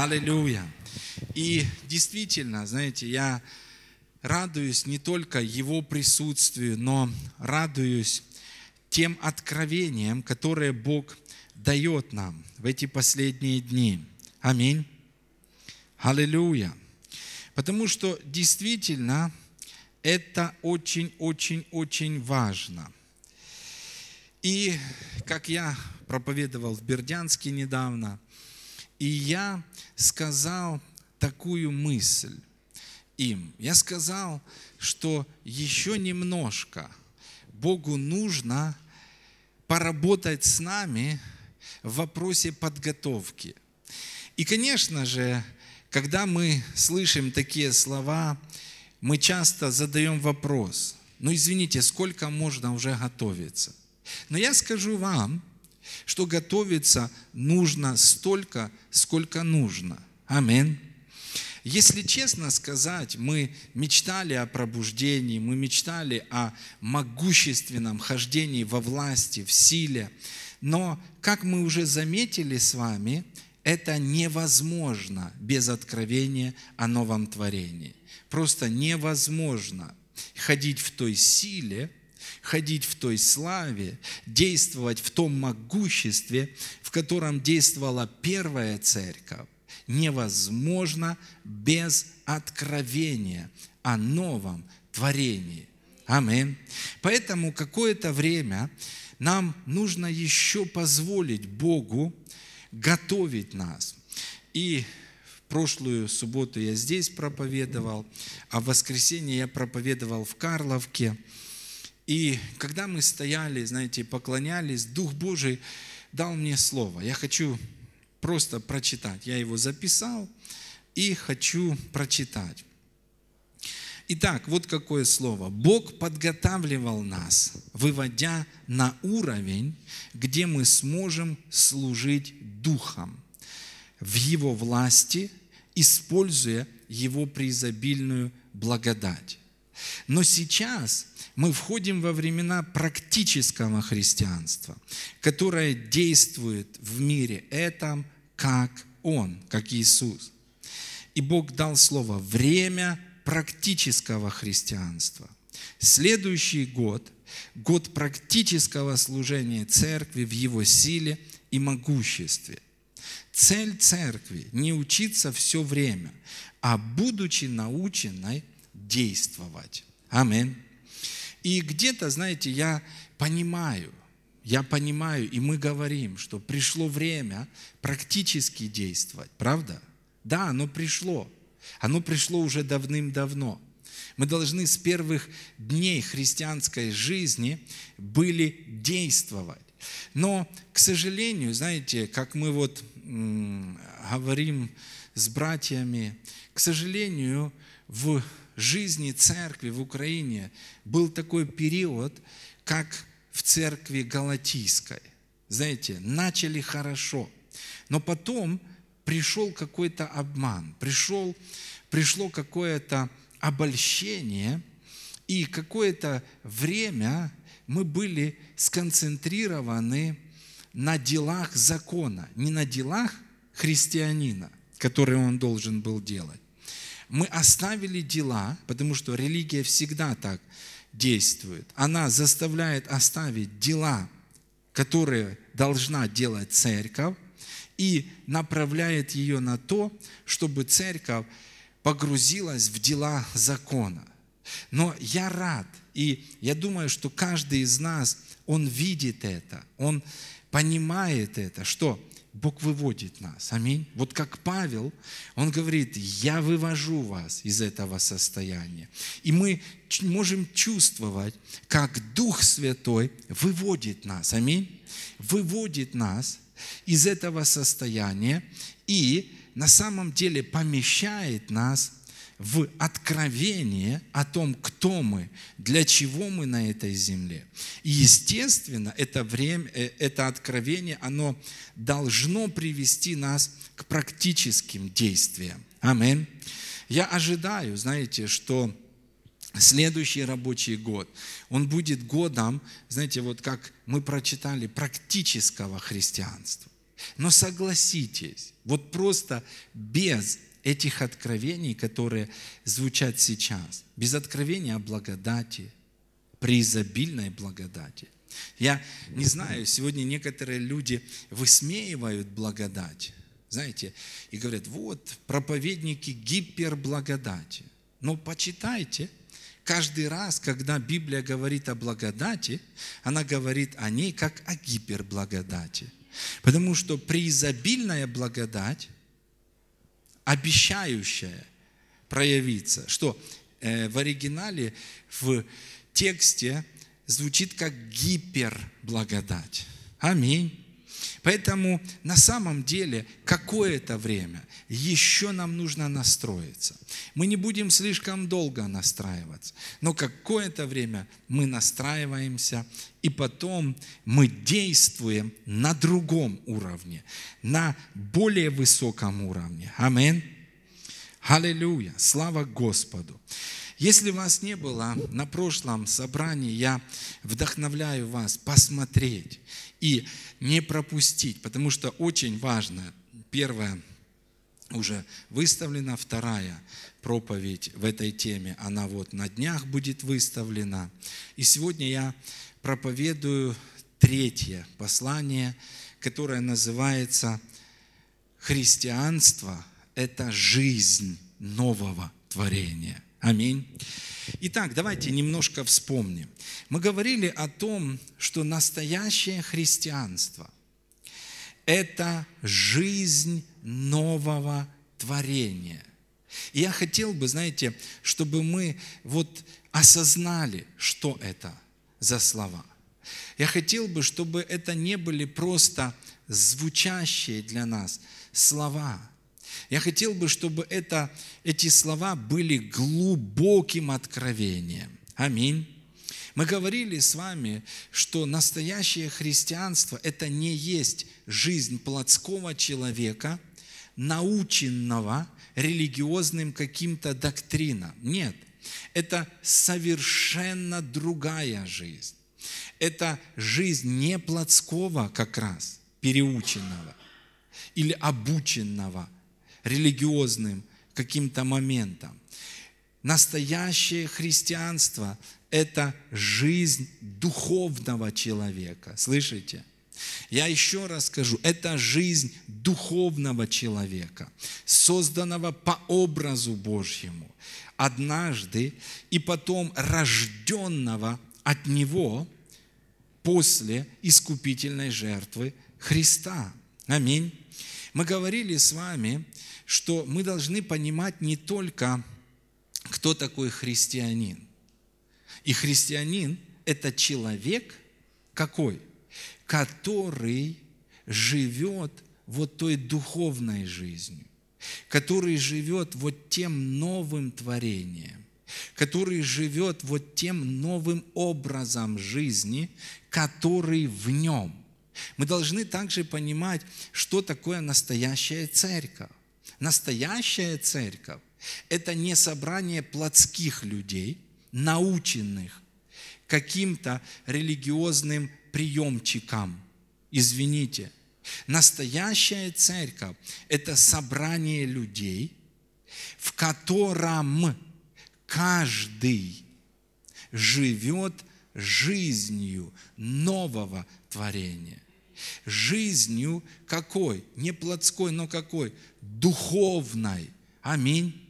Аллилуйя. И действительно, знаете, я радуюсь не только Его присутствию, но радуюсь тем откровениям, которые Бог дает нам в эти последние дни. Аминь. Аллилуйя. Потому что действительно это очень-очень-очень важно. И как я проповедовал в Бердянске недавно, и я сказал такую мысль им. Я сказал, что еще немножко Богу нужно поработать с нами в вопросе подготовки. И, конечно же, когда мы слышим такие слова, мы часто задаем вопрос, ну извините, сколько можно уже готовиться? Но я скажу вам, что готовиться нужно столько, сколько нужно. Аминь. Если честно сказать, мы мечтали о пробуждении, мы мечтали о могущественном хождении во власти, в силе. Но, как мы уже заметили с вами, это невозможно без откровения о новом творении. Просто невозможно ходить в той силе, ходить в той славе, действовать в том могуществе, в котором действовала первая церковь, невозможно без откровения о новом творении. Аминь. Поэтому какое-то время нам нужно еще позволить Богу готовить нас. И в прошлую субботу я здесь проповедовал, а в воскресенье я проповедовал в Карловке. И когда мы стояли, знаете, поклонялись, Дух Божий дал мне слово. Я хочу просто прочитать. Я его записал и хочу прочитать. Итак, вот какое слово. Бог подготавливал нас, выводя на уровень, где мы сможем служить Духом в Его власти, используя Его преизобильную благодать. Но сейчас мы входим во времена практического христианства, которое действует в мире этом, как Он, как Иисус. И Бог дал слово «время практического христианства». Следующий год – год практического служения церкви в его силе и могуществе. Цель церкви – не учиться все время, а будучи наученной, действовать. Аминь. И где-то, знаете, я понимаю, я понимаю, и мы говорим, что пришло время практически действовать, правда? Да, оно пришло. Оно пришло уже давным-давно. Мы должны с первых дней христианской жизни были действовать. Но, к сожалению, знаете, как мы вот говорим с братьями, к сожалению, в жизни церкви в Украине был такой период, как в церкви Галатийской. Знаете, начали хорошо, но потом пришел какой-то обман, пришел, пришло какое-то обольщение, и какое-то время мы были сконцентрированы на делах закона, не на делах христианина, которые он должен был делать, мы оставили дела, потому что религия всегда так действует. Она заставляет оставить дела, которые должна делать церковь, и направляет ее на то, чтобы церковь погрузилась в дела закона. Но я рад, и я думаю, что каждый из нас, он видит это, он понимает это, что Бог выводит нас. Аминь. Вот как Павел, он говорит, я вывожу вас из этого состояния. И мы можем чувствовать, как Дух Святой выводит нас. Аминь. Выводит нас из этого состояния и на самом деле помещает нас в откровение о том, кто мы, для чего мы на этой земле. И, естественно, это, время, э, это откровение, оно должно привести нас к практическим действиям. Аминь. Я ожидаю, знаете, что следующий рабочий год, он будет годом, знаете, вот как мы прочитали, практического христианства. Но согласитесь, вот просто без этих откровений, которые звучат сейчас, без откровения о благодати, преизобильной благодати. Я не знаю, сегодня некоторые люди высмеивают благодать, знаете, и говорят, вот проповедники гиперблагодати. Но почитайте, каждый раз, когда Библия говорит о благодати, она говорит о ней как о гиперблагодати. Потому что преизобильная благодать, обещающая проявиться, что э, в оригинале, в тексте звучит как гиперблагодать. Аминь. Поэтому на самом деле какое-то время еще нам нужно настроиться. Мы не будем слишком долго настраиваться, но какое-то время мы настраиваемся, и потом мы действуем на другом уровне, на более высоком уровне. Аминь. Аллилуйя. Слава Господу. Если вас не было на прошлом собрании, я вдохновляю вас посмотреть и не пропустить, потому что очень важно, первое, уже выставлена, вторая проповедь в этой теме, она вот на днях будет выставлена. И сегодня я проповедую третье послание, которое называется «Христианство – это жизнь нового творения». Аминь. Итак, давайте немножко вспомним. Мы говорили о том, что настоящее христианство – это жизнь нового творения. И я хотел бы, знаете, чтобы мы вот осознали, что это за слова. Я хотел бы, чтобы это не были просто звучащие для нас слова – я хотел бы, чтобы это, эти слова были глубоким откровением. Аминь. Мы говорили с вами, что настоящее христианство – это не есть жизнь плотского человека, наученного религиозным каким-то доктринам. Нет, это совершенно другая жизнь. Это жизнь не плотского как раз, переученного или обученного – религиозным каким-то моментом. Настоящее христианство – это жизнь духовного человека. Слышите? Я еще раз скажу, это жизнь духовного человека, созданного по образу Божьему, однажды и потом рожденного от Него после искупительной жертвы Христа. Аминь. Мы говорили с вами, что мы должны понимать не только, кто такой христианин. И христианин – это человек какой? Который живет вот той духовной жизнью, который живет вот тем новым творением, который живет вот тем новым образом жизни, который в нем. Мы должны также понимать, что такое настоящая церковь. Настоящая церковь – это не собрание плотских людей, наученных каким-то религиозным приемчикам. Извините. Настоящая церковь – это собрание людей, в котором каждый живет жизнью нового творения. Жизнью какой? Не плотской, но какой? духовной. Аминь.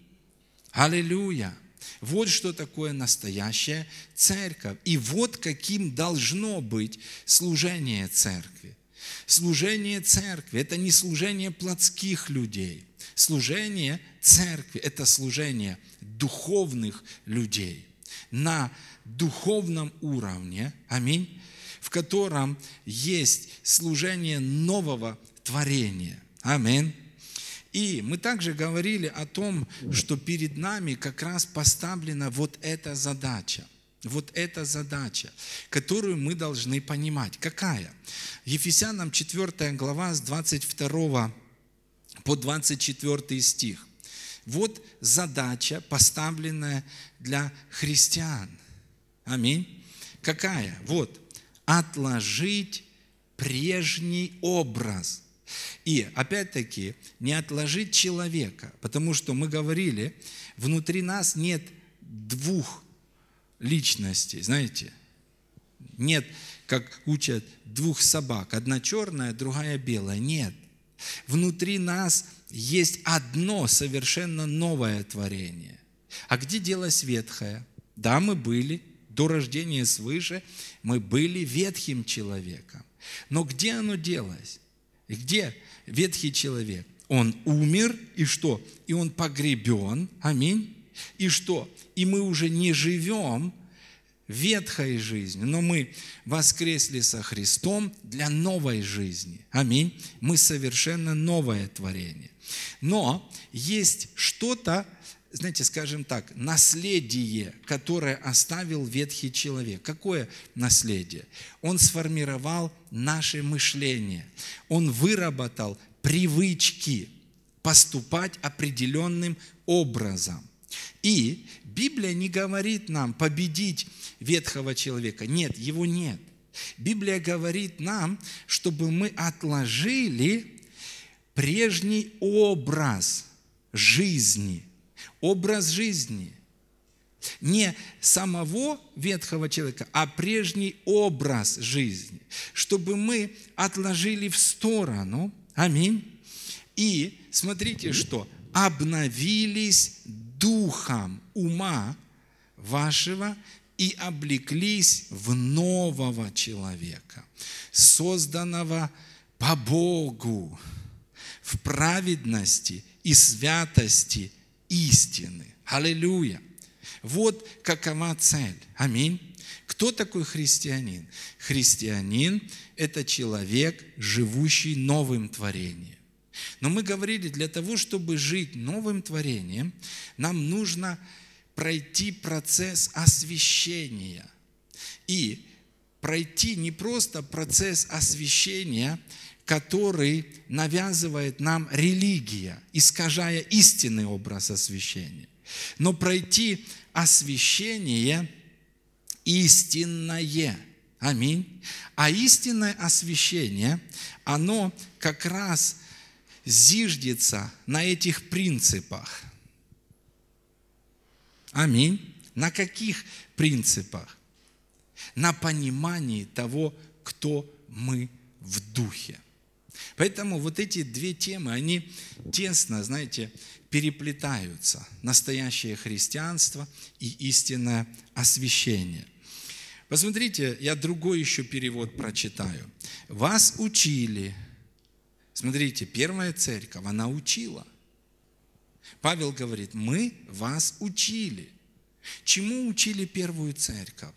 Аллилуйя. Вот что такое настоящая церковь. И вот каким должно быть служение церкви. Служение церкви – это не служение плотских людей. Служение церкви – это служение духовных людей на духовном уровне, аминь, в котором есть служение нового творения. Аминь. И мы также говорили о том, что перед нами как раз поставлена вот эта задача. Вот эта задача, которую мы должны понимать. Какая? Ефесянам 4 глава с 22 по 24 стих. Вот задача, поставленная для христиан. Аминь. Какая? Вот. Отложить прежний образ И опять-таки не отложить человека, потому что мы говорили, внутри нас нет двух личностей, знаете, нет, как учат, двух собак, одна черная, другая белая. Нет. Внутри нас есть одно совершенно новое творение. А где делось ветхое? Да, мы были, до рождения свыше, мы были ветхим человеком. Но где оно делось? Где ветхий человек? Он умер, и что? И он погребен, аминь. И что? И мы уже не живем ветхой жизни, но мы воскресли со Христом для новой жизни. Аминь. Мы совершенно новое творение. Но есть что-то, знаете, скажем так, наследие, которое оставил ветхий человек. Какое наследие? Он сформировал наше мышление. Он выработал привычки поступать определенным образом. И Библия не говорит нам победить ветхого человека. Нет, его нет. Библия говорит нам, чтобы мы отложили прежний образ жизни. Образ жизни. Не самого ветхого человека, а прежний образ жизни. Чтобы мы отложили в сторону. Аминь. И смотрите, что обновились духом ума вашего и облеклись в нового человека, созданного по Богу в праведности и святости истины. Аллилуйя! Вот какова цель. Аминь. Кто такой христианин? Христианин – это человек, живущий новым творением. Но мы говорили, для того, чтобы жить новым творением, нам нужно пройти процесс освящения. И пройти не просто процесс освящения, который навязывает нам религия, искажая истинный образ освящения, но пройти освящение истинное. Аминь. А истинное освящение, оно как раз зиждется на этих принципах. Аминь. На каких принципах? На понимании того, кто мы в духе. Поэтому вот эти две темы, они тесно, знаете, переплетаются. Настоящее христианство и истинное освящение. Посмотрите, я другой еще перевод прочитаю. Вас учили. Смотрите, первая церковь, она учила – Павел говорит, мы вас учили. Чему учили первую церковь?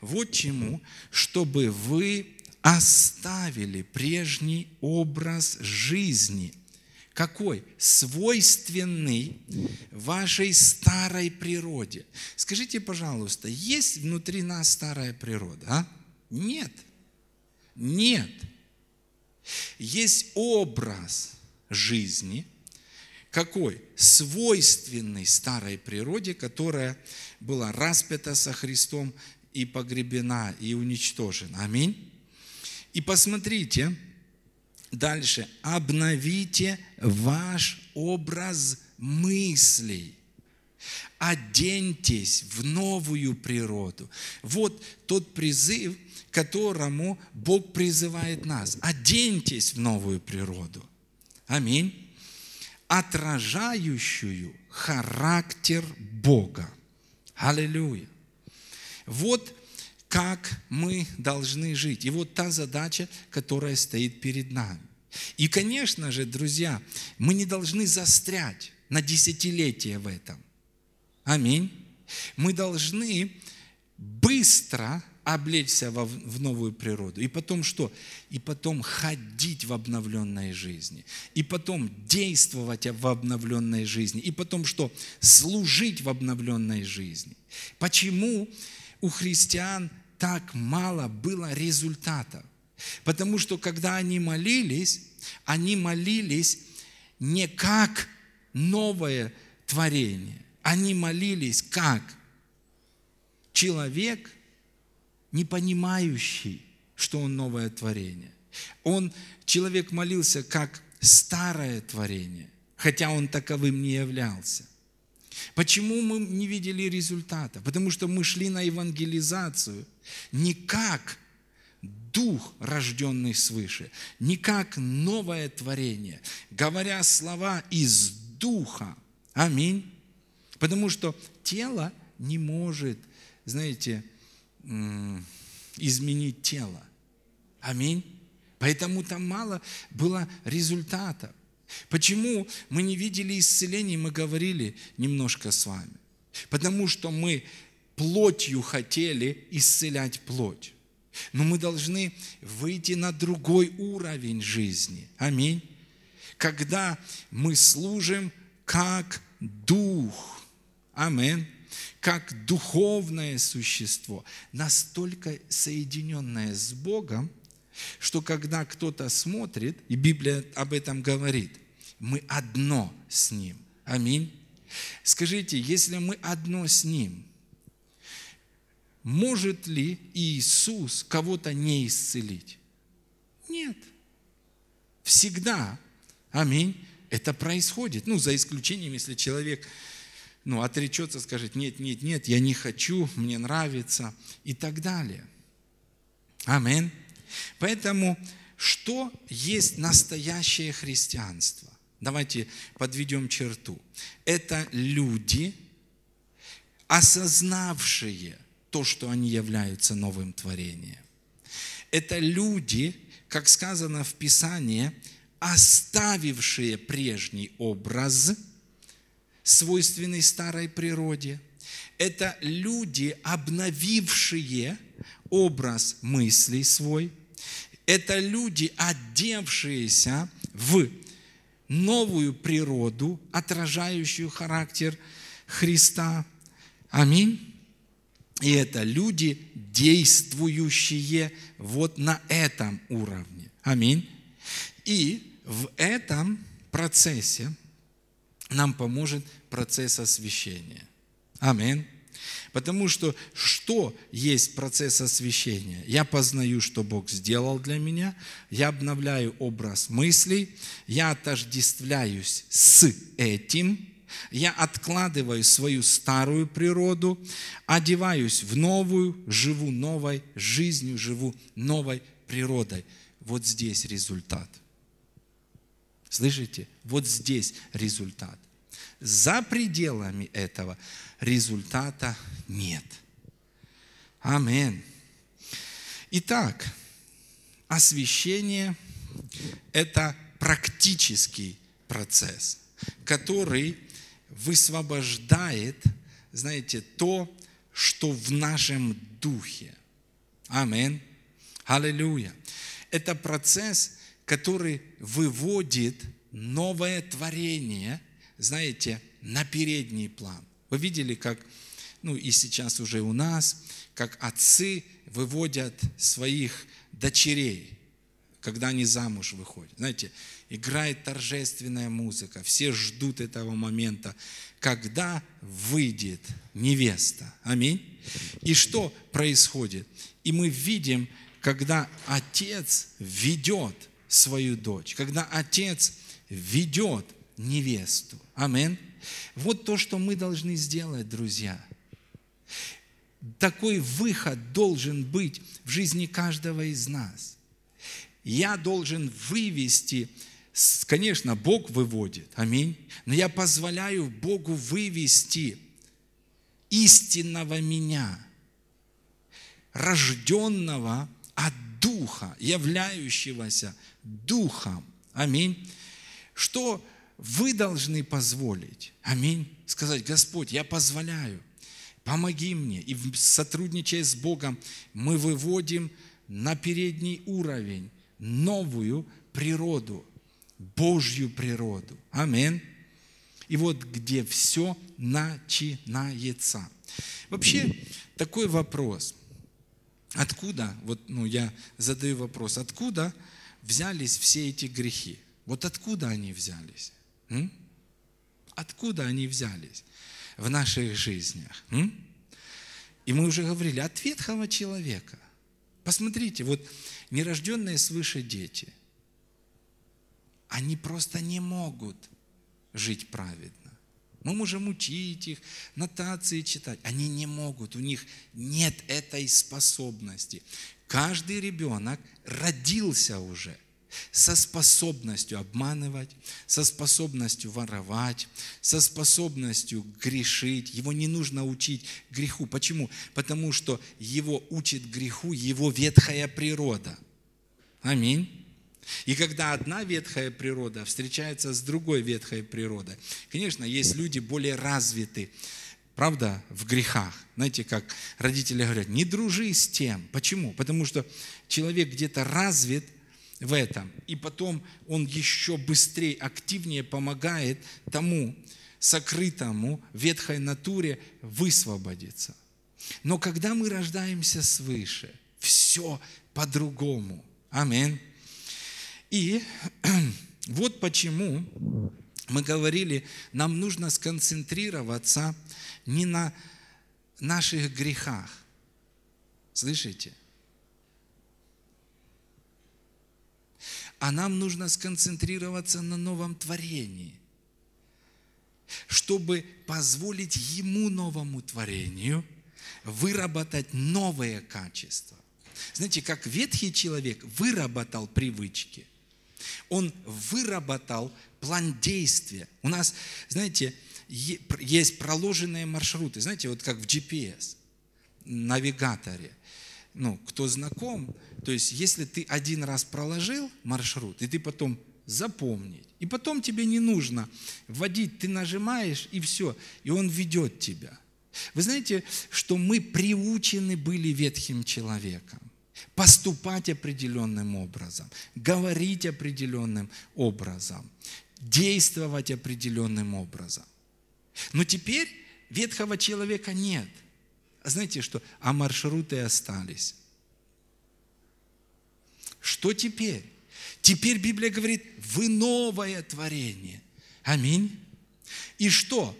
Вот чему, чтобы вы оставили прежний образ жизни. Какой? Свойственный вашей старой природе. Скажите, пожалуйста, есть внутри нас старая природа? А? Нет. Нет. Есть образ жизни – какой? Свойственный старой природе, которая была распята со Христом и погребена, и уничтожена. Аминь. И посмотрите, дальше. Обновите ваш образ мыслей. Оденьтесь в новую природу. Вот тот призыв, которому Бог призывает нас. Оденьтесь в новую природу. Аминь отражающую характер Бога. Аллилуйя. Вот как мы должны жить. И вот та задача, которая стоит перед нами. И, конечно же, друзья, мы не должны застрять на десятилетия в этом. Аминь. Мы должны быстро облечься в новую природу. И потом что? И потом ходить в обновленной жизни. И потом действовать в обновленной жизни. И потом что? Служить в обновленной жизни. Почему у христиан так мало было результатов? Потому что когда они молились, они молились не как новое творение. Они молились как человек – не понимающий, что он новое творение. Он, человек молился как старое творение, хотя он таковым не являлся. Почему мы не видели результата? Потому что мы шли на евангелизацию не как дух, рожденный свыше, не как новое творение, говоря слова из духа. Аминь. Потому что тело не может, знаете, изменить тело. Аминь. Поэтому там мало было результатов. Почему мы не видели исцелений, мы говорили немножко с вами. Потому что мы плотью хотели исцелять плоть. Но мы должны выйти на другой уровень жизни. Аминь. Когда мы служим как дух. Аминь. Как духовное существо, настолько соединенное с Богом, что когда кто-то смотрит, и Библия об этом говорит, мы одно с Ним. Аминь. Скажите, если мы одно с Ним, может ли Иисус кого-то не исцелить? Нет. Всегда. Аминь. Это происходит. Ну, за исключением, если человек ну, отречется, скажет, нет, нет, нет, я не хочу, мне нравится и так далее. Аминь. Поэтому, что есть настоящее христианство? Давайте подведем черту. Это люди, осознавшие то, что они являются новым творением. Это люди, как сказано в Писании, оставившие прежний образ, свойственный старой природе. Это люди, обновившие образ мыслей свой. Это люди, одевшиеся в новую природу, отражающую характер Христа. Аминь. И это люди, действующие вот на этом уровне. Аминь. И в этом процессе нам поможет процесс освящения. Аминь. Потому что что есть процесс освящения? Я познаю, что Бог сделал для меня, я обновляю образ мыслей, я отождествляюсь с этим, я откладываю свою старую природу, одеваюсь в новую, живу новой жизнью, живу новой природой. Вот здесь результат. Слышите? Вот здесь результат. За пределами этого результата нет. Аминь. Итак, освящение – это практический процесс, который высвобождает, знаете, то, что в нашем духе. Аминь. Аллилуйя. Это процесс, который выводит новое творение, знаете, на передний план. Вы видели, как, ну и сейчас уже у нас, как отцы выводят своих дочерей, когда они замуж выходят. Знаете, играет торжественная музыка, все ждут этого момента, когда выйдет невеста. Аминь. И что происходит? И мы видим, когда отец ведет свою дочь, когда отец ведет невесту. Аминь. Вот то, что мы должны сделать, друзья. Такой выход должен быть в жизни каждого из нас. Я должен вывести Конечно, Бог выводит, аминь. Но я позволяю Богу вывести истинного меня, рожденного от Духа, являющегося Духом. Аминь. Что вы должны позволить? Аминь. Сказать, Господь, я позволяю, помоги мне. И сотрудничая с Богом, мы выводим на передний уровень новую природу – Божью природу. Аминь. И вот где все начинается. Вообще такой вопрос. Откуда, вот ну, я задаю вопрос, откуда взялись все эти грехи? Вот откуда они взялись? Откуда они взялись в наших жизнях? И мы уже говорили, от ветхого человека. Посмотрите, вот нерожденные свыше дети, они просто не могут жить праведно. Мы можем учить их, нотации читать. Они не могут, у них нет этой способности. Каждый ребенок родился уже со способностью обманывать, со способностью воровать, со способностью грешить. Его не нужно учить греху. Почему? Потому что его учит греху его ветхая природа. Аминь. И когда одна ветхая природа встречается с другой ветхой природой, конечно, есть люди более развиты, правда, в грехах. Знаете, как родители говорят, не дружи с тем. Почему? Потому что человек где-то развит в этом, и потом он еще быстрее, активнее помогает тому сокрытому ветхой натуре высвободиться. Но когда мы рождаемся свыше, все по-другому. Аминь. И вот почему мы говорили, нам нужно сконцентрироваться не на наших грехах. Слышите? А нам нужно сконцентрироваться на новом творении, чтобы позволить ему новому творению выработать новые качества. Знаете, как ветхий человек выработал привычки, он выработал план действия. У нас, знаете, есть проложенные маршруты, знаете, вот как в GPS, навигаторе. Ну, кто знаком, то есть если ты один раз проложил маршрут, и ты потом запомнить, и потом тебе не нужно вводить, ты нажимаешь, и все, и он ведет тебя. Вы знаете, что мы приучены были ветхим человеком поступать определенным образом, говорить определенным образом, действовать определенным образом. Но теперь ветхого человека нет. А знаете что? А маршруты остались. Что теперь? Теперь Библия говорит, вы новое творение. Аминь. И что?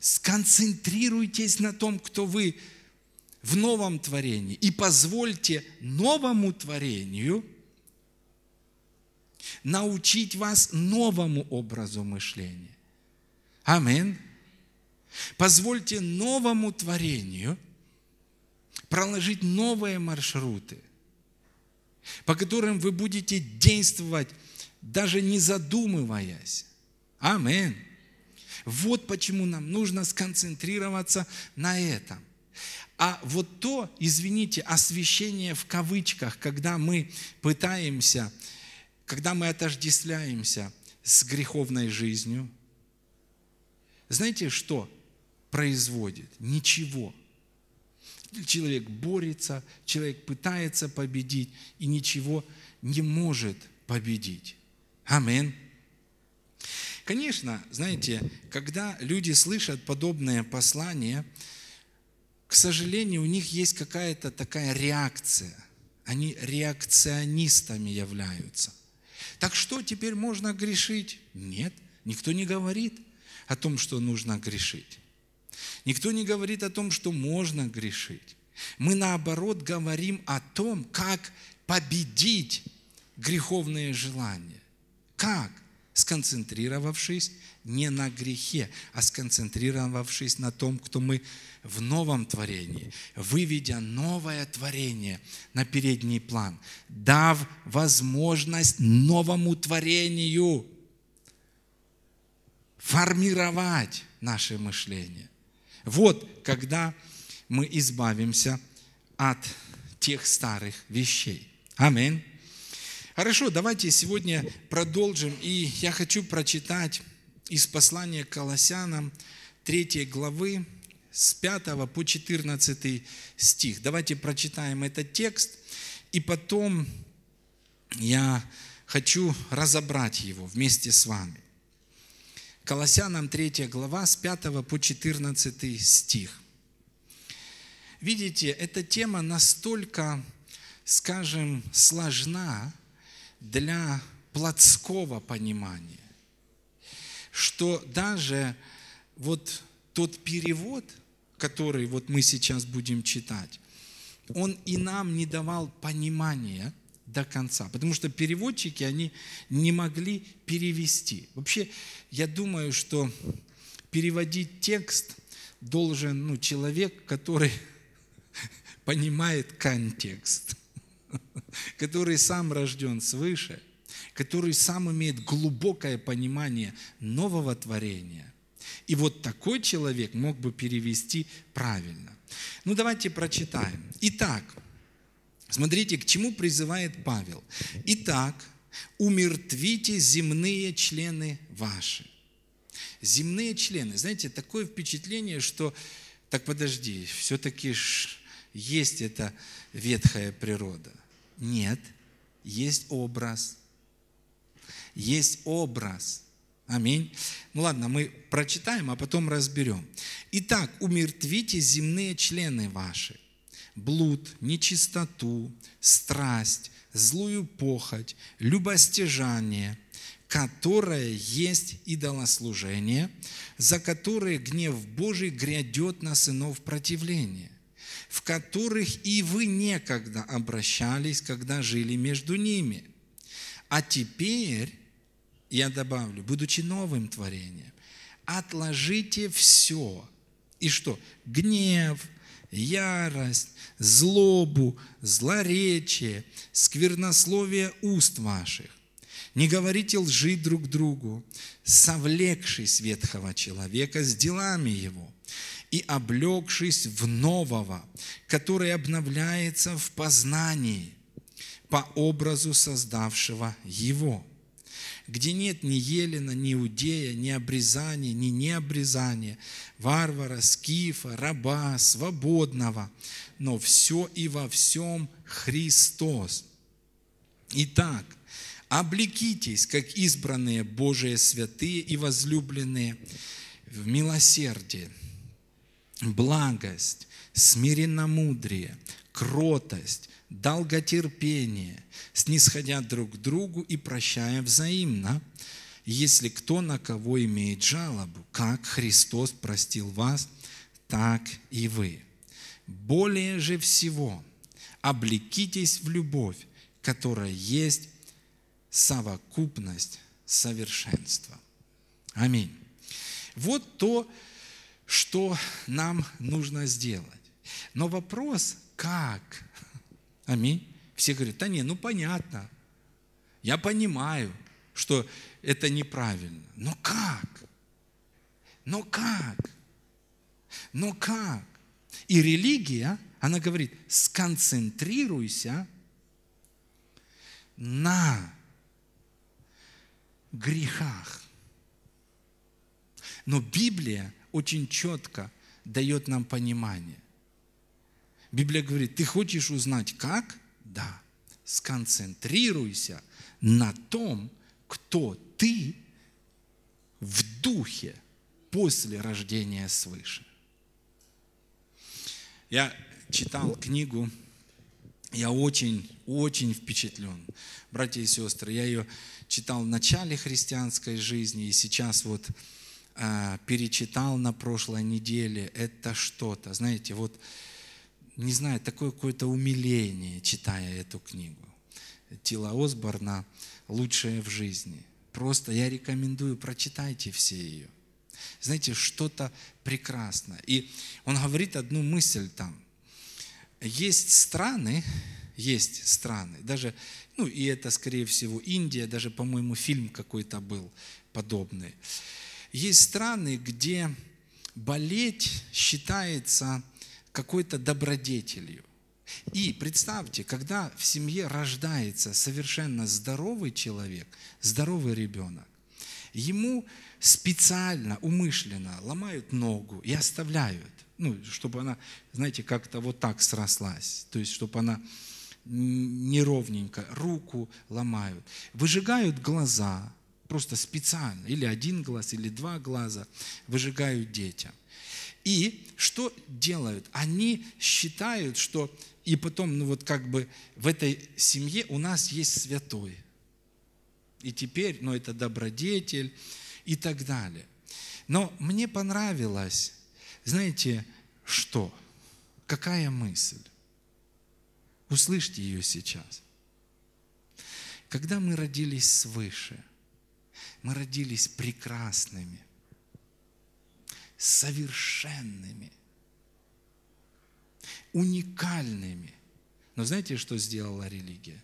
Сконцентрируйтесь на том, кто вы в новом творении и позвольте новому творению научить вас новому образу мышления. Амин. Позвольте новому творению проложить новые маршруты, по которым вы будете действовать, даже не задумываясь. Амин. Вот почему нам нужно сконцентрироваться на этом. А вот то, извините, освящение в кавычках, когда мы пытаемся, когда мы отождествляемся с греховной жизнью, знаете, что производит? Ничего. Человек борется, человек пытается победить и ничего не может победить. Амин. Конечно, знаете, когда люди слышат подобное послание – к сожалению, у них есть какая-то такая реакция. Они реакционистами являются. Так что теперь можно грешить? Нет, никто не говорит о том, что нужно грешить. Никто не говорит о том, что можно грешить. Мы наоборот говорим о том, как победить греховные желания. Как? Сконцентрировавшись не на грехе, а сконцентрировавшись на том, кто мы в новом творении, выведя новое творение на передний план, дав возможность новому творению формировать наше мышление. Вот когда мы избавимся от тех старых вещей. Аминь. Хорошо, давайте сегодня продолжим. И я хочу прочитать из послания к Колоссянам 3 главы с 5 по 14 стих. Давайте прочитаем этот текст, и потом я хочу разобрать его вместе с вами. Колоссянам 3 глава с 5 по 14 стих. Видите, эта тема настолько, скажем, сложна для плотского понимания что даже вот тот перевод, который вот мы сейчас будем читать, Он и нам не давал понимания до конца, потому что переводчики, они не могли перевести. Вообще, я думаю, что переводить текст должен ну, человек, который понимает контекст, который сам рожден свыше, который сам имеет глубокое понимание нового творения. И вот такой человек мог бы перевести правильно. Ну давайте прочитаем. Итак, смотрите, к чему призывает Павел. Итак, умертвите земные члены ваши. Земные члены. Знаете, такое впечатление, что, так подожди, все-таки есть эта ветхая природа. Нет, есть образ. Есть образ. Аминь. Ну ладно, мы прочитаем, а потом разберем. Итак, умертвите земные члены ваши. Блуд, нечистоту, страсть, злую похоть, любостяжание, которое есть идолослужение, за которое гнев Божий грядет на сынов противления, в которых и вы некогда обращались, когда жили между ними. А теперь я добавлю, будучи новым творением, отложите все. И что? Гнев, ярость, злобу, злоречие, сквернословие уст ваших. Не говорите лжи друг другу, совлекшись ветхого человека с делами его и облегшись в нового, который обновляется в познании по образу создавшего его где нет ни Елена, ни Иудея, ни обрезания, ни необрезания, варвара, скифа, раба, свободного, но все и во всем Христос. Итак, облекитесь, как избранные Божие святые и возлюбленные, в милосердие, благость, смиренномудрие, кротость, долготерпение, снисходя друг к другу и прощая взаимно, если кто на кого имеет жалобу, как Христос простил вас, так и вы. Более же всего облекитесь в любовь, которая есть совокупность совершенства. Аминь. Вот то, что нам нужно сделать. Но вопрос, как Аминь. Все говорят, да не, ну понятно. Я понимаю, что это неправильно. Но как? Но как? Но как? И религия, она говорит, сконцентрируйся на грехах. Но Библия очень четко дает нам понимание. Библия говорит, ты хочешь узнать как? Да. Сконцентрируйся на том, кто ты в духе после рождения свыше. Я читал книгу, я очень, очень впечатлен. Братья и сестры, я ее читал в начале христианской жизни, и сейчас вот э, перечитал на прошлой неделе. Это что-то, знаете, вот не знаю, такое какое-то умиление, читая эту книгу. Тила Осборна «Лучшее в жизни». Просто я рекомендую, прочитайте все ее. Знаете, что-то прекрасное. И он говорит одну мысль там. Есть страны, есть страны, даже, ну и это, скорее всего, Индия, даже, по-моему, фильм какой-то был подобный. Есть страны, где болеть считается какой-то добродетелью. И представьте, когда в семье рождается совершенно здоровый человек, здоровый ребенок, ему специально, умышленно ломают ногу и оставляют, ну, чтобы она, знаете, как-то вот так срослась, то есть, чтобы она неровненько, руку ломают, выжигают глаза, просто специально, или один глаз, или два глаза выжигают детям. И что делают? Они считают, что и потом, ну вот как бы в этой семье у нас есть святой. И теперь, ну это добродетель и так далее. Но мне понравилось, знаете, что? Какая мысль? Услышьте ее сейчас. Когда мы родились свыше, мы родились прекрасными, совершенными, уникальными. Но знаете, что сделала религия?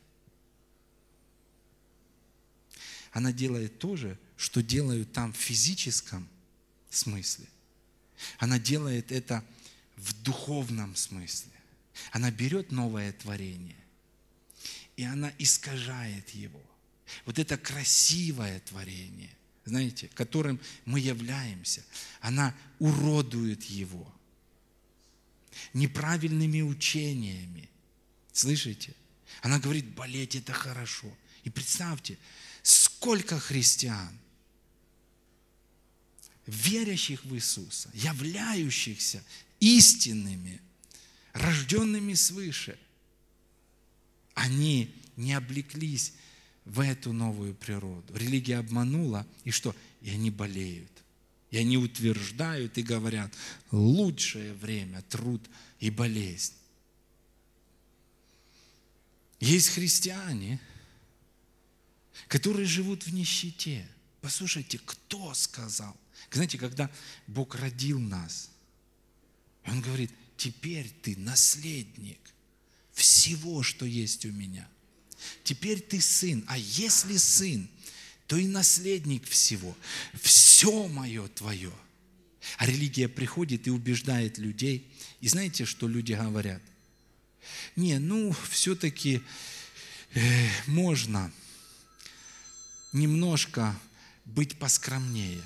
Она делает то же, что делают там в физическом смысле. Она делает это в духовном смысле. Она берет новое творение, и она искажает его. Вот это красивое творение, знаете, которым мы являемся, она уродует его неправильными учениями. Слышите? Она говорит, болеть это хорошо. И представьте, сколько христиан, верящих в Иисуса, являющихся истинными, рожденными свыше, они не облеклись в эту новую природу. Религия обманула, и что? И они болеют. И они утверждают и говорят, лучшее время – труд и болезнь. Есть христиане, которые живут в нищете. Послушайте, кто сказал? Знаете, когда Бог родил нас, Он говорит, теперь ты наследник всего, что есть у меня. Теперь ты сын, а если сын, то и наследник всего. Все мое твое. А религия приходит и убеждает людей. И знаете, что люди говорят? Не, ну, все-таки э, можно немножко быть поскромнее.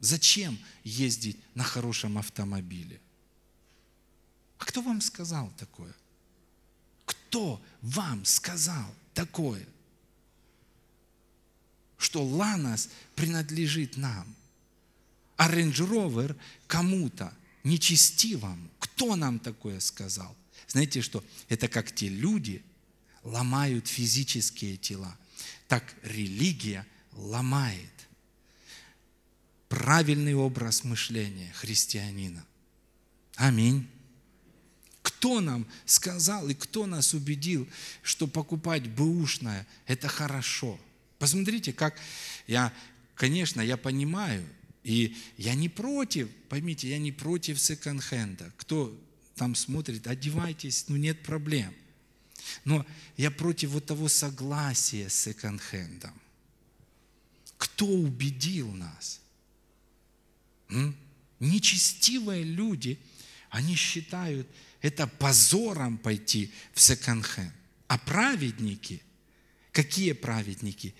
Зачем ездить на хорошем автомобиле? А кто вам сказал такое? Кто вам сказал такое? Что Ланос принадлежит нам, а Rover кому-то нечестивому. Кто нам такое сказал? Знаете что? Это как те люди ломают физические тела так религия ломает правильный образ мышления христианина. Аминь. Кто нам сказал и кто нас убедил, что покупать бэушное – это хорошо? Посмотрите, как я, конечно, я понимаю, и я не против, поймите, я не против секонд-хенда. Кто там смотрит, одевайтесь, ну нет проблем. Но я против вот того согласия с секонд-хендом. Кто убедил нас? М? Нечестивые люди, они считают это позором пойти в секонд-хенд. А праведники, какие праведники?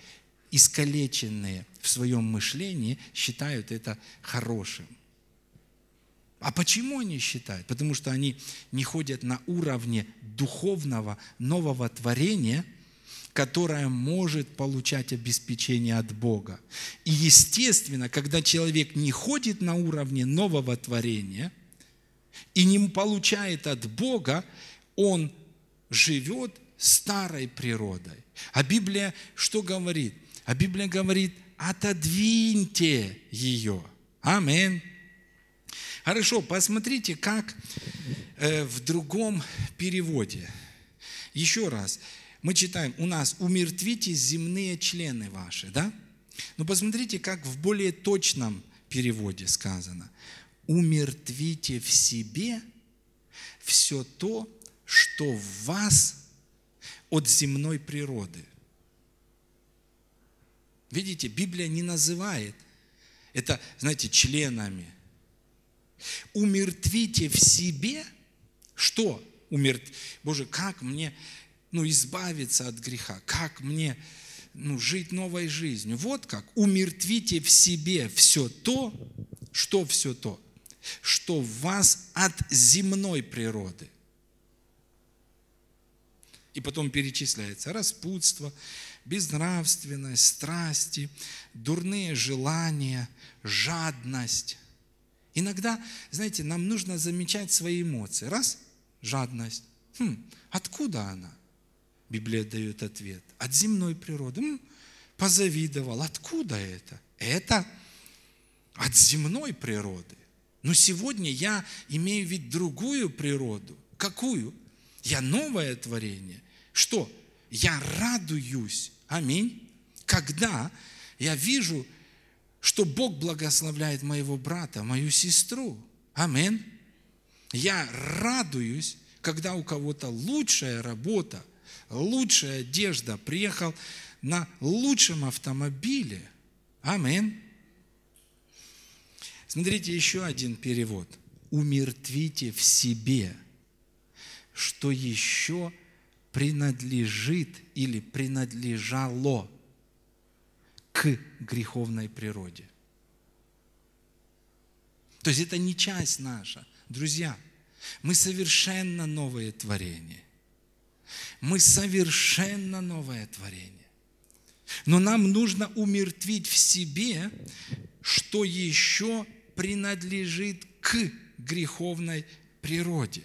Искалеченные в своем мышлении считают это хорошим. А почему они считают? Потому что они не ходят на уровне духовного нового творения, которое может получать обеспечение от Бога. И естественно, когда человек не ходит на уровне нового творения и не получает от Бога, он живет старой природой. А Библия что говорит? А Библия говорит, отодвиньте ее. Аминь. Хорошо, посмотрите, как э, в другом переводе. Еще раз, мы читаем, у нас умертвите земные члены ваши, да? Но посмотрите, как в более точном переводе сказано. Умертвите в себе все то, что в вас от земной природы. Видите, Библия не называет это, знаете, членами – Умертвите в себе, что умертв... Боже, как мне ну, избавиться от греха, как мне ну, жить новой жизнью. Вот как. Умертвите в себе все то, что все то, что в вас от земной природы. И потом перечисляется распутство, безнравственность, страсти, дурные желания, жадность, Иногда, знаете, нам нужно замечать свои эмоции. Раз – жадность. Хм, откуда она? Библия дает ответ. От земной природы. М, позавидовал. Откуда это? Это от земной природы. Но сегодня я имею ведь другую природу. Какую? Я новое творение. Что? Я радуюсь. Аминь. Когда я вижу, что Бог благословляет моего брата, мою сестру. Аминь. Я радуюсь, когда у кого-то лучшая работа, лучшая одежда, приехал на лучшем автомобиле. Аминь. Смотрите, еще один перевод. Умертвите в себе, что еще принадлежит или принадлежало к греховной природе. То есть это не часть наша. Друзья, мы совершенно новое творение. Мы совершенно новое творение. Но нам нужно умертвить в себе, что еще принадлежит к греховной природе.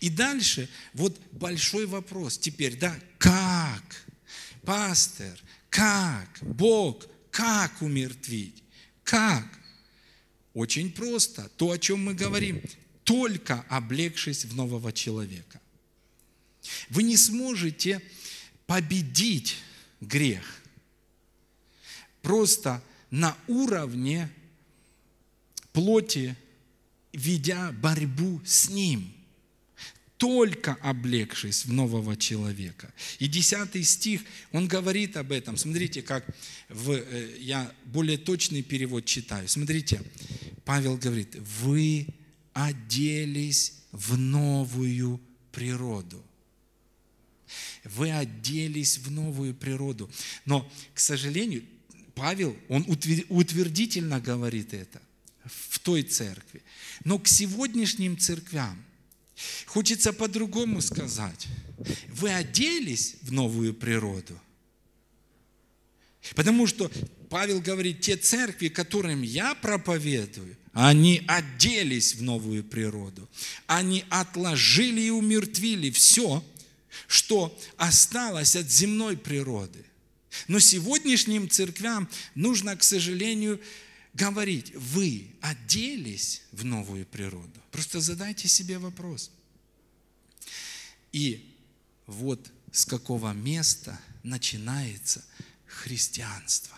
И дальше вот большой вопрос теперь, да, как, пастор, как, Бог, как умертвить, как? Очень просто, то, о чем мы говорим, только облегшись в нового человека. Вы не сможете победить грех просто на уровне плоти, ведя борьбу с ним, только облегшись в нового человека. И десятый стих, он говорит об этом. Смотрите, как в, э, я более точный перевод читаю. Смотрите, Павел говорит, вы оделись в новую природу. Вы оделись в новую природу. Но, к сожалению, Павел, он утвердительно говорит это в той церкви. Но к сегодняшним церквям хочется по-другому сказать. Вы оделись в новую природу. Потому что Павел говорит, те церкви, которым я проповедую, они оделись в новую природу. Они отложили и умертвили все, что осталось от земной природы. Но сегодняшним церквям нужно, к сожалению, говорить, вы оделись в новую природу. Просто задайте себе вопрос. И вот с какого места начинается христианство.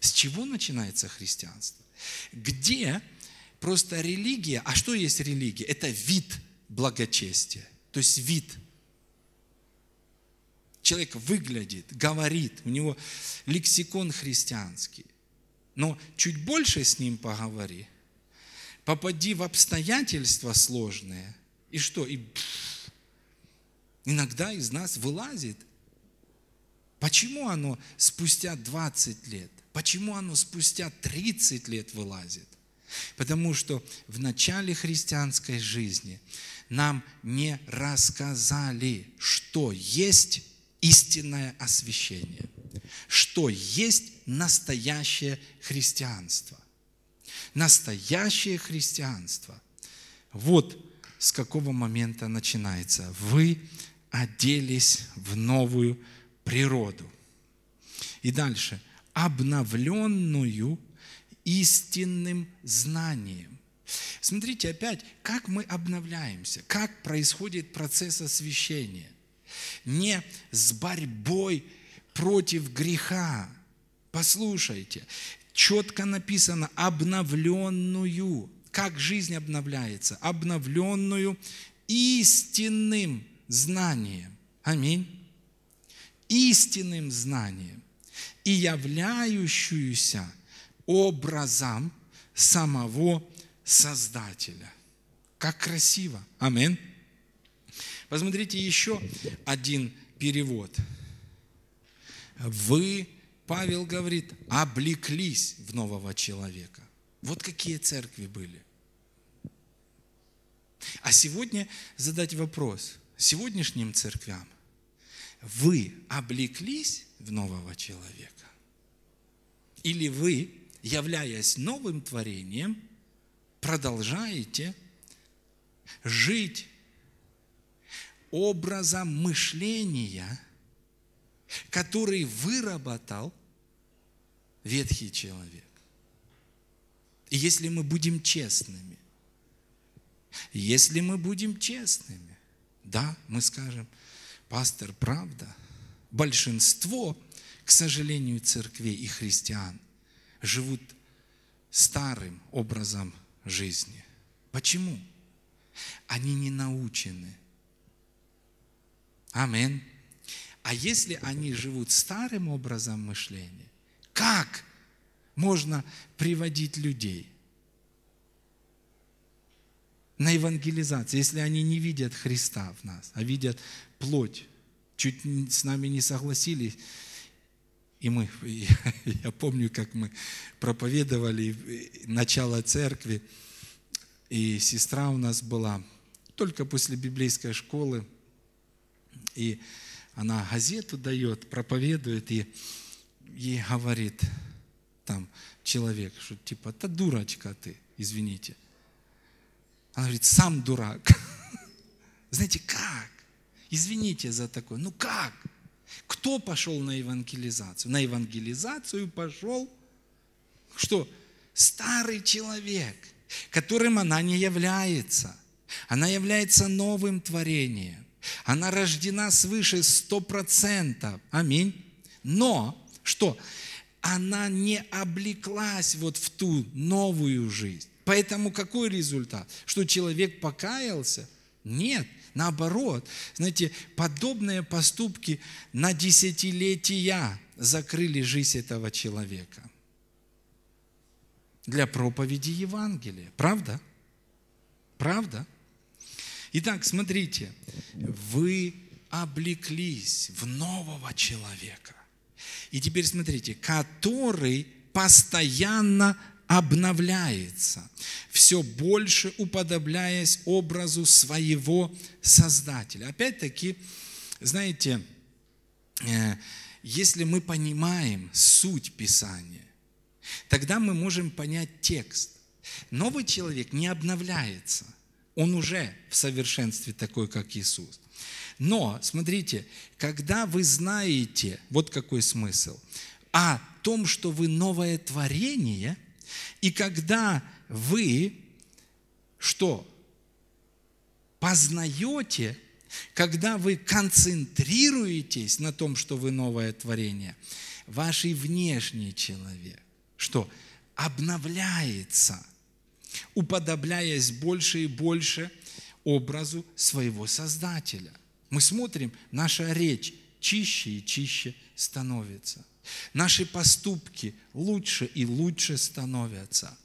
С чего начинается христианство? Где просто религия, а что есть религия? Это вид благочестия, то есть вид – человек выглядит, говорит, у него лексикон христианский. Но чуть больше с ним поговори, попади в обстоятельства сложные, и что? И иногда из нас вылазит. Почему оно спустя 20 лет? Почему оно спустя 30 лет вылазит? Потому что в начале христианской жизни нам не рассказали, что есть истинное освящение, что есть настоящее христианство. Настоящее христианство. Вот с какого момента начинается. Вы оделись в новую природу. И дальше. Обновленную истинным знанием. Смотрите опять, как мы обновляемся, как происходит процесс освящения не с борьбой против греха. Послушайте, четко написано обновленную. Как жизнь обновляется? Обновленную истинным знанием. Аминь. Истинным знанием и являющуюся образом самого Создателя. Как красиво. Аминь. Посмотрите еще один перевод. Вы, Павел говорит, облеклись в нового человека. Вот какие церкви были. А сегодня задать вопрос сегодняшним церквям. Вы облеклись в нового человека? Или вы, являясь новым творением, продолжаете жить образом мышления, который выработал ветхий человек. И если мы будем честными, если мы будем честными, Да, мы скажем, пастор, правда. Большинство, к сожалению, церквей и христиан живут старым образом жизни. Почему? Они не научены. Амин. А если они живут старым образом мышления, как можно приводить людей на евангелизацию, если они не видят Христа в нас, а видят плоть, чуть с нами не согласились, и мы, я помню, как мы проповедовали начало церкви, и сестра у нас была только после библейской школы, и она газету дает, проповедует, и ей говорит там человек, что типа, да дурачка ты, извините. Она говорит, сам дурак. Знаете, как? Извините за такое. Ну как? Кто пошел на евангелизацию? На евангелизацию пошел что? Старый человек, которым она не является. Она является новым творением. Она рождена свыше сто процентов. Аминь. Но, что? Она не облеклась вот в ту новую жизнь. Поэтому какой результат? Что человек покаялся? Нет. Наоборот, знаете, подобные поступки на десятилетия закрыли жизнь этого человека для проповеди Евангелия. Правда? Правда? Итак, смотрите, вы облеклись в нового человека. И теперь смотрите, который постоянно обновляется, все больше уподобляясь образу своего Создателя. Опять-таки, знаете, э, если мы понимаем суть Писания, тогда мы можем понять текст. Новый человек не обновляется, он уже в совершенстве такой, как Иисус. Но, смотрите, когда вы знаете, вот какой смысл, о том, что вы новое творение – и когда вы что? Познаете, когда вы концентрируетесь на том, что вы новое творение, ваш внешний человек, что? Обновляется, уподобляясь больше и больше образу своего Создателя. Мы смотрим, наша речь чище и чище становится – Наши поступки лучше и лучше становятся.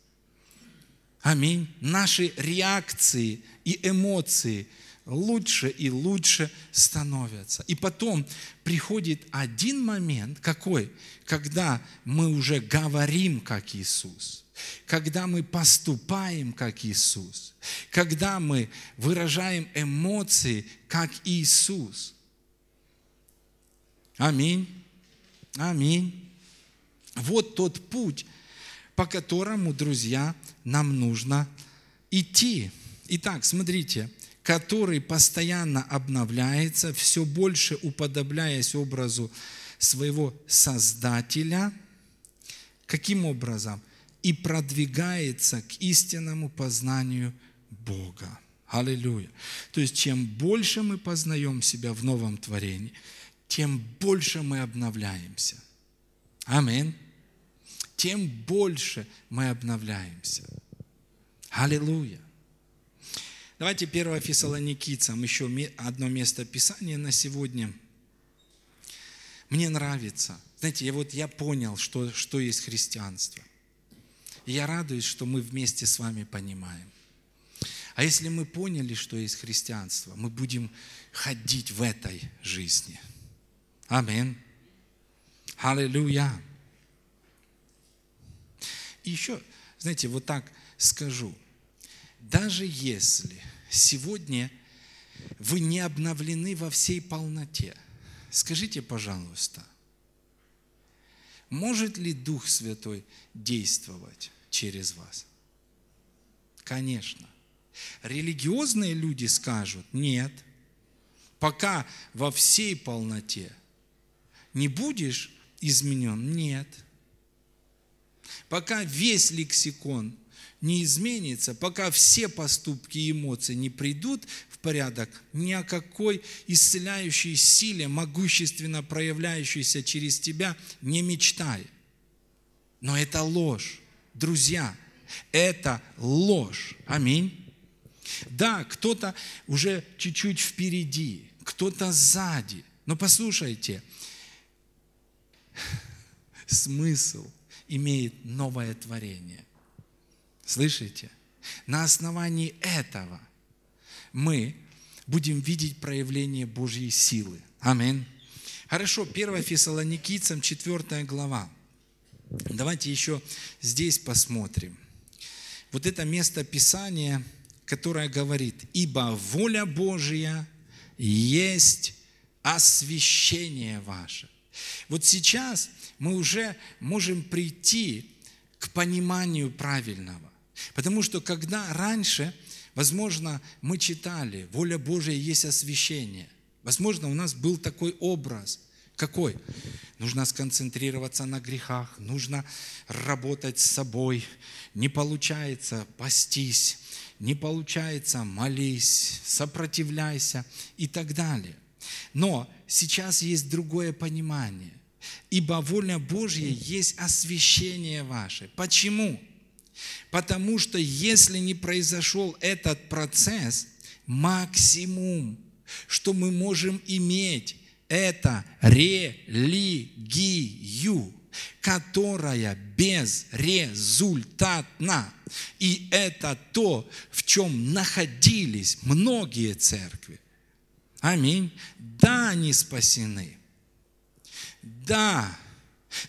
Аминь. Наши реакции и эмоции лучше и лучше становятся. И потом приходит один момент, какой? Когда мы уже говорим, как Иисус, когда мы поступаем, как Иисус, когда мы выражаем эмоции, как Иисус. Аминь. Аминь. Вот тот путь, по которому, друзья, нам нужно идти. Итак, смотрите, который постоянно обновляется, все больше уподобляясь образу своего Создателя. Каким образом? И продвигается к истинному познанию Бога. Аллилуйя. То есть, чем больше мы познаем себя в новом творении – тем больше мы обновляемся. Амин. Тем больше мы обновляемся. Аллилуйя. Давайте 1 Фессалоникийцам еще одно место Писания на сегодня. Мне нравится. Знаете, я вот я понял, что, что есть христианство. Я радуюсь, что мы вместе с вами понимаем. А если мы поняли, что есть христианство, мы будем ходить в этой жизни – Амин. Аллилуйя. И еще, знаете, вот так скажу. Даже если сегодня вы не обновлены во всей полноте, скажите, пожалуйста, может ли Дух Святой действовать через вас? Конечно. Религиозные люди скажут, нет, пока во всей полноте – не будешь изменен? Нет. Пока весь лексикон не изменится, пока все поступки и эмоции не придут в порядок, ни о какой исцеляющей силе, могущественно проявляющейся через тебя, не мечтай. Но это ложь. Друзья, это ложь. Аминь. Да, кто-то уже чуть-чуть впереди, кто-то сзади. Но послушайте, смысл имеет новое творение. Слышите? На основании этого мы будем видеть проявление Божьей силы. Аминь. Хорошо, 1 Фессалоникийцам, 4 глава. Давайте еще здесь посмотрим. Вот это место Писания, которое говорит, «Ибо воля Божия есть освящение ваше». Вот сейчас мы уже можем прийти к пониманию правильного. Потому что когда раньше, возможно, мы читали, воля Божия есть освящение. Возможно, у нас был такой образ. Какой? Нужно сконцентрироваться на грехах, нужно работать с собой. Не получается, постись, не получается, молись, сопротивляйся и так далее. Но сейчас есть другое понимание. Ибо воля Божья есть освящение ваше. Почему? Потому что если не произошел этот процесс, максимум, что мы можем иметь, это религию, которая безрезультатна. И это то, в чем находились многие церкви. Аминь. Да, они спасены. Да,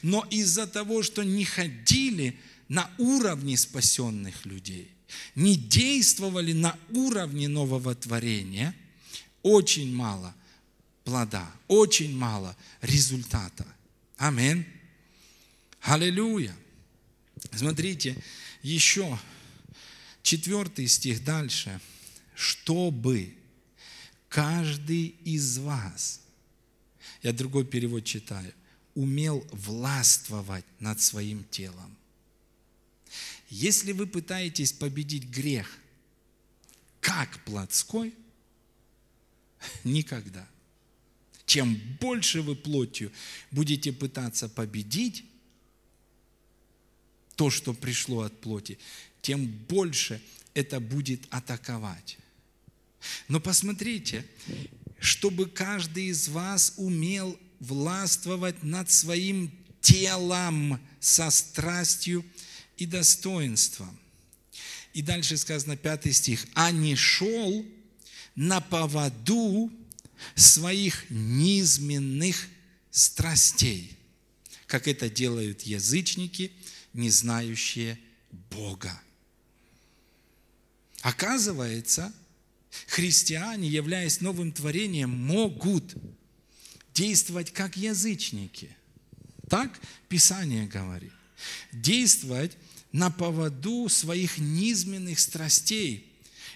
но из-за того, что не ходили на уровне спасенных людей, не действовали на уровне нового творения, очень мало плода, очень мало результата. Аминь. Аллилуйя. Смотрите, еще четвертый стих дальше. Чтобы каждый из вас, я другой перевод читаю, умел властвовать над своим телом. Если вы пытаетесь победить грех как плотской, никогда. Чем больше вы плотью будете пытаться победить то, что пришло от плоти, тем больше это будет атаковать. Но посмотрите, чтобы каждый из вас умел властвовать над своим телом со страстью и достоинством. И дальше сказано, пятый стих, «А не шел на поводу своих низменных страстей, как это делают язычники, не знающие Бога». Оказывается, христиане, являясь новым творением, могут действовать как язычники. Так Писание говорит. Действовать на поводу своих низменных страстей,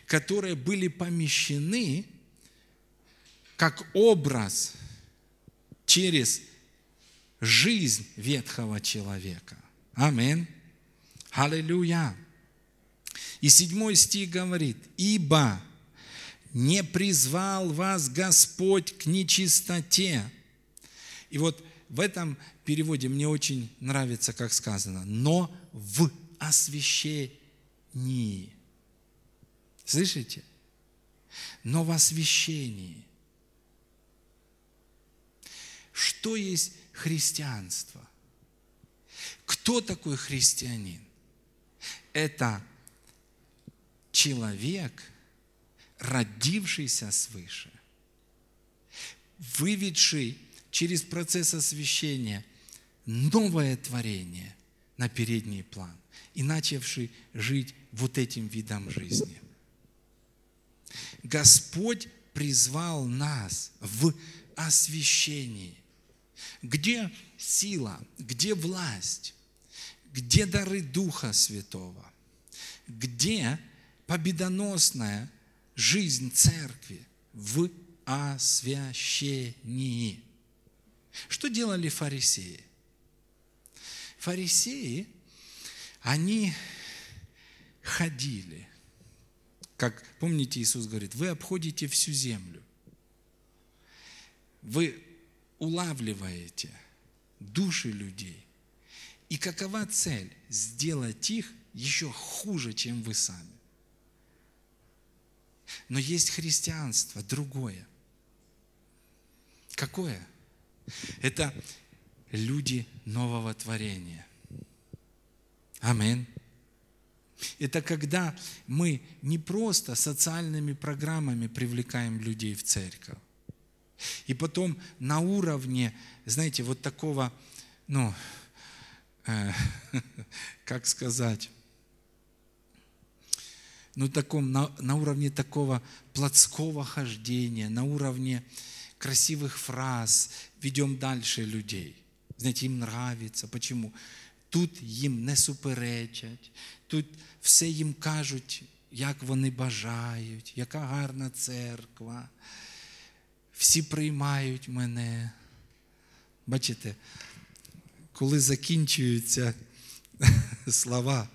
которые были помещены как образ через жизнь ветхого человека. Амин. Аллилуйя. И седьмой стих говорит, «Ибо не призвал вас Господь к нечистоте». И вот в этом переводе мне очень нравится, как сказано, «но в освящении». Слышите? Но в освящении. Что есть христианство? Кто такой христианин? Это человек – родившийся свыше, выведший через процесс освящения новое творение на передний план и начавший жить вот этим видом жизни. Господь призвал нас в освящении. Где сила, где власть, где дары Духа Святого, где победоносная жизнь церкви в освящении. Что делали фарисеи? Фарисеи, они ходили. Как, помните, Иисус говорит, вы обходите всю землю. Вы улавливаете души людей. И какова цель? Сделать их еще хуже, чем вы сами. Но есть христианство другое. Какое? Это люди нового творения. Аминь. Это когда мы не просто социальными программами привлекаем людей в церковь. И потом на уровне, знаете, вот такого, ну, э, как сказать, ну, таком, на, на уровне такого плотского хождения, на уровне красивых фраз ведем дальше людей. Знаете, им нравится. Почему? Тут їм не суперечать, тут все їм кажуть, як вони бажають, яка гарна церква. Всі приймають мене. Бачите, коли закінчуються слова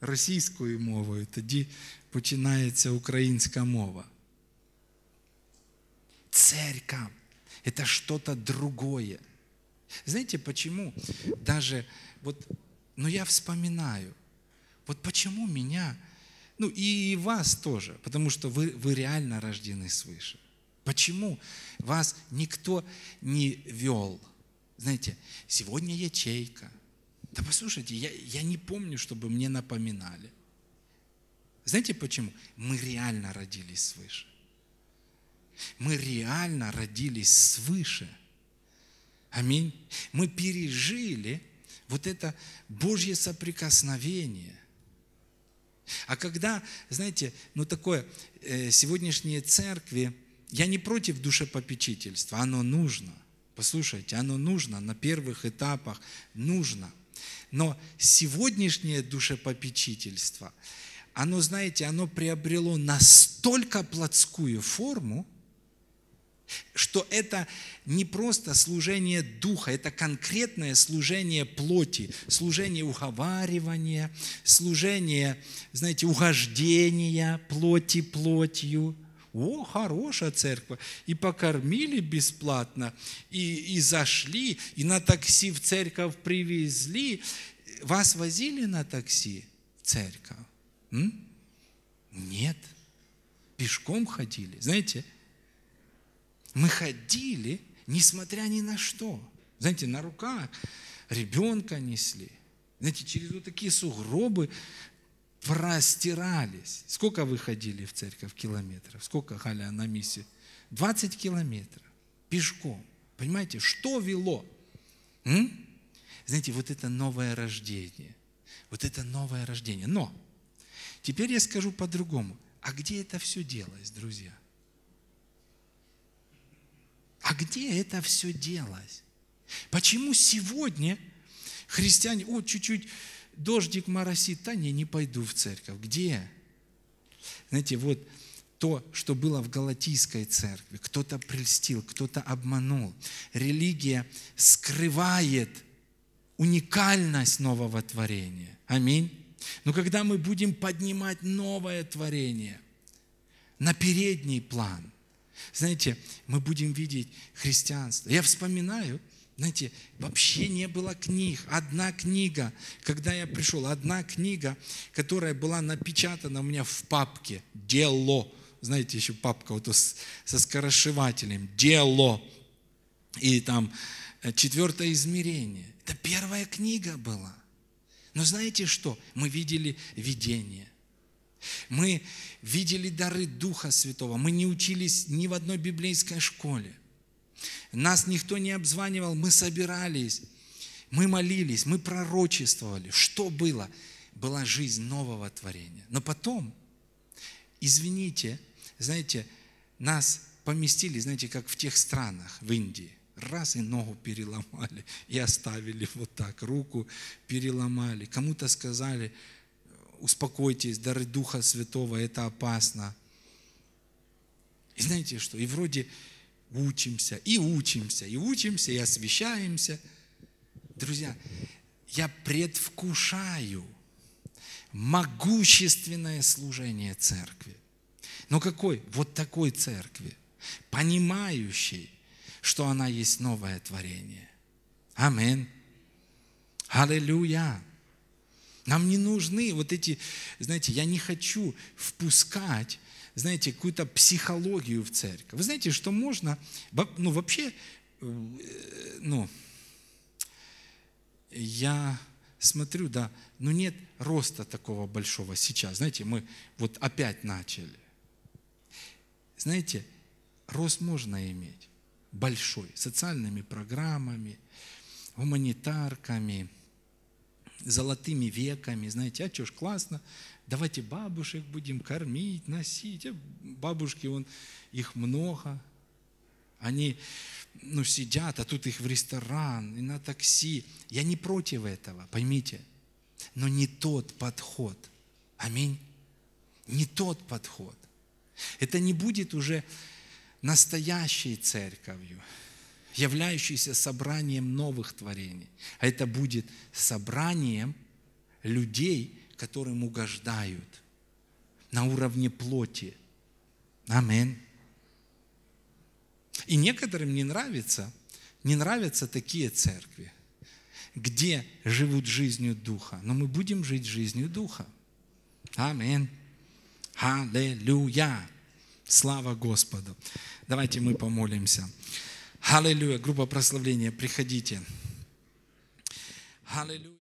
російською мовою, тоді починається українська мова. Церковь – это что-то другое. Знаете, почему даже вот, ну я вспоминаю, вот почему меня, ну и вас тоже, потому что вы, вы реально рождены свыше. Почему вас никто не вел? Знаете, сегодня ячейка. Да послушайте, я, я не помню, чтобы мне напоминали. Знаете почему? Мы реально родились свыше. Мы реально родились свыше. Аминь. Мы пережили вот это Божье соприкосновение. А когда, знаете, ну такое, э, сегодняшние церкви, я не против душепопечительства, оно нужно. Послушайте, оно нужно на первых этапах, нужно. Но сегодняшнее душепопечительство, оно, знаете, оно приобрело настолько плотскую форму, что это не просто служение духа, это конкретное служение плоти, служение уговаривания, служение, знаете, угождения плоти плотью. О, хорошая церковь. И покормили бесплатно, и, и зашли, и на такси в церковь привезли. Вас возили на такси в церковь? М? Нет. Пешком ходили. Знаете, мы ходили, несмотря ни на что. Знаете, на руках ребенка несли. Знаете, через вот такие сугробы простирались. Сколько вы ходили в церковь километров? Сколько, Халя, на миссии? 20 километров. Пешком. Понимаете, что вело? М? Знаете, вот это новое рождение. Вот это новое рождение. Но теперь я скажу по-другому. А где это все делалось, друзья? А где это все делось? Почему сегодня христиане, о, чуть-чуть дождик моросит, да не, не пойду в церковь. Где? Знаете, вот то, что было в Галатийской церкви. Кто-то прельстил, кто-то обманул. Религия скрывает уникальность нового творения. Аминь. Но когда мы будем поднимать новое творение на передний план – знаете, мы будем видеть христианство. Я вспоминаю, знаете, вообще не было книг. Одна книга, когда я пришел, одна книга, которая была напечатана у меня в папке «Дело». Знаете, еще папка вот со скоросшивателем «Дело». И там э, четвертое измерение. Это первая книга была. Но знаете что? Мы видели видение. Мы видели дары Духа Святого. Мы не учились ни в одной библейской школе. Нас никто не обзванивал, мы собирались, мы молились, мы пророчествовали. Что было? Была жизнь нового творения. Но потом, извините, знаете, нас поместили, знаете, как в тех странах, в Индии. Раз и ногу переломали и оставили вот так, руку переломали. Кому-то сказали, успокойтесь, дары Духа Святого, это опасно. И знаете что? И вроде учимся, и учимся, и учимся, и освещаемся. Друзья, я предвкушаю могущественное служение церкви. Но какой? Вот такой церкви, понимающей, что она есть новое творение. Амин. Аллилуйя. Нам не нужны вот эти, знаете, я не хочу впускать, знаете, какую-то психологию в церковь. Вы знаете, что можно, ну вообще, э, ну, я смотрю, да, ну нет роста такого большого сейчас. Знаете, мы вот опять начали. Знаете, рост можно иметь большой, социальными программами, гуманитарками, золотыми веками. Знаете, а что ж, классно, давайте бабушек будем кормить, носить. А бабушки, он, их много, они ну, сидят, а тут их в ресторан и на такси. Я не против этого, поймите. Но не тот подход. Аминь. Не тот подход. Это не будет уже настоящей церковью, являющейся собранием новых творений, а это будет собранием людей, которым угождают на уровне плоти. Аминь. И некоторым не нравится, не нравятся такие церкви, где живут жизнью Духа. Но мы будем жить жизнью Духа. Аминь. Аллилуйя. Слава Господу. Давайте мы помолимся. Аллилуйя. Группа прославления, приходите. Аллилуйя.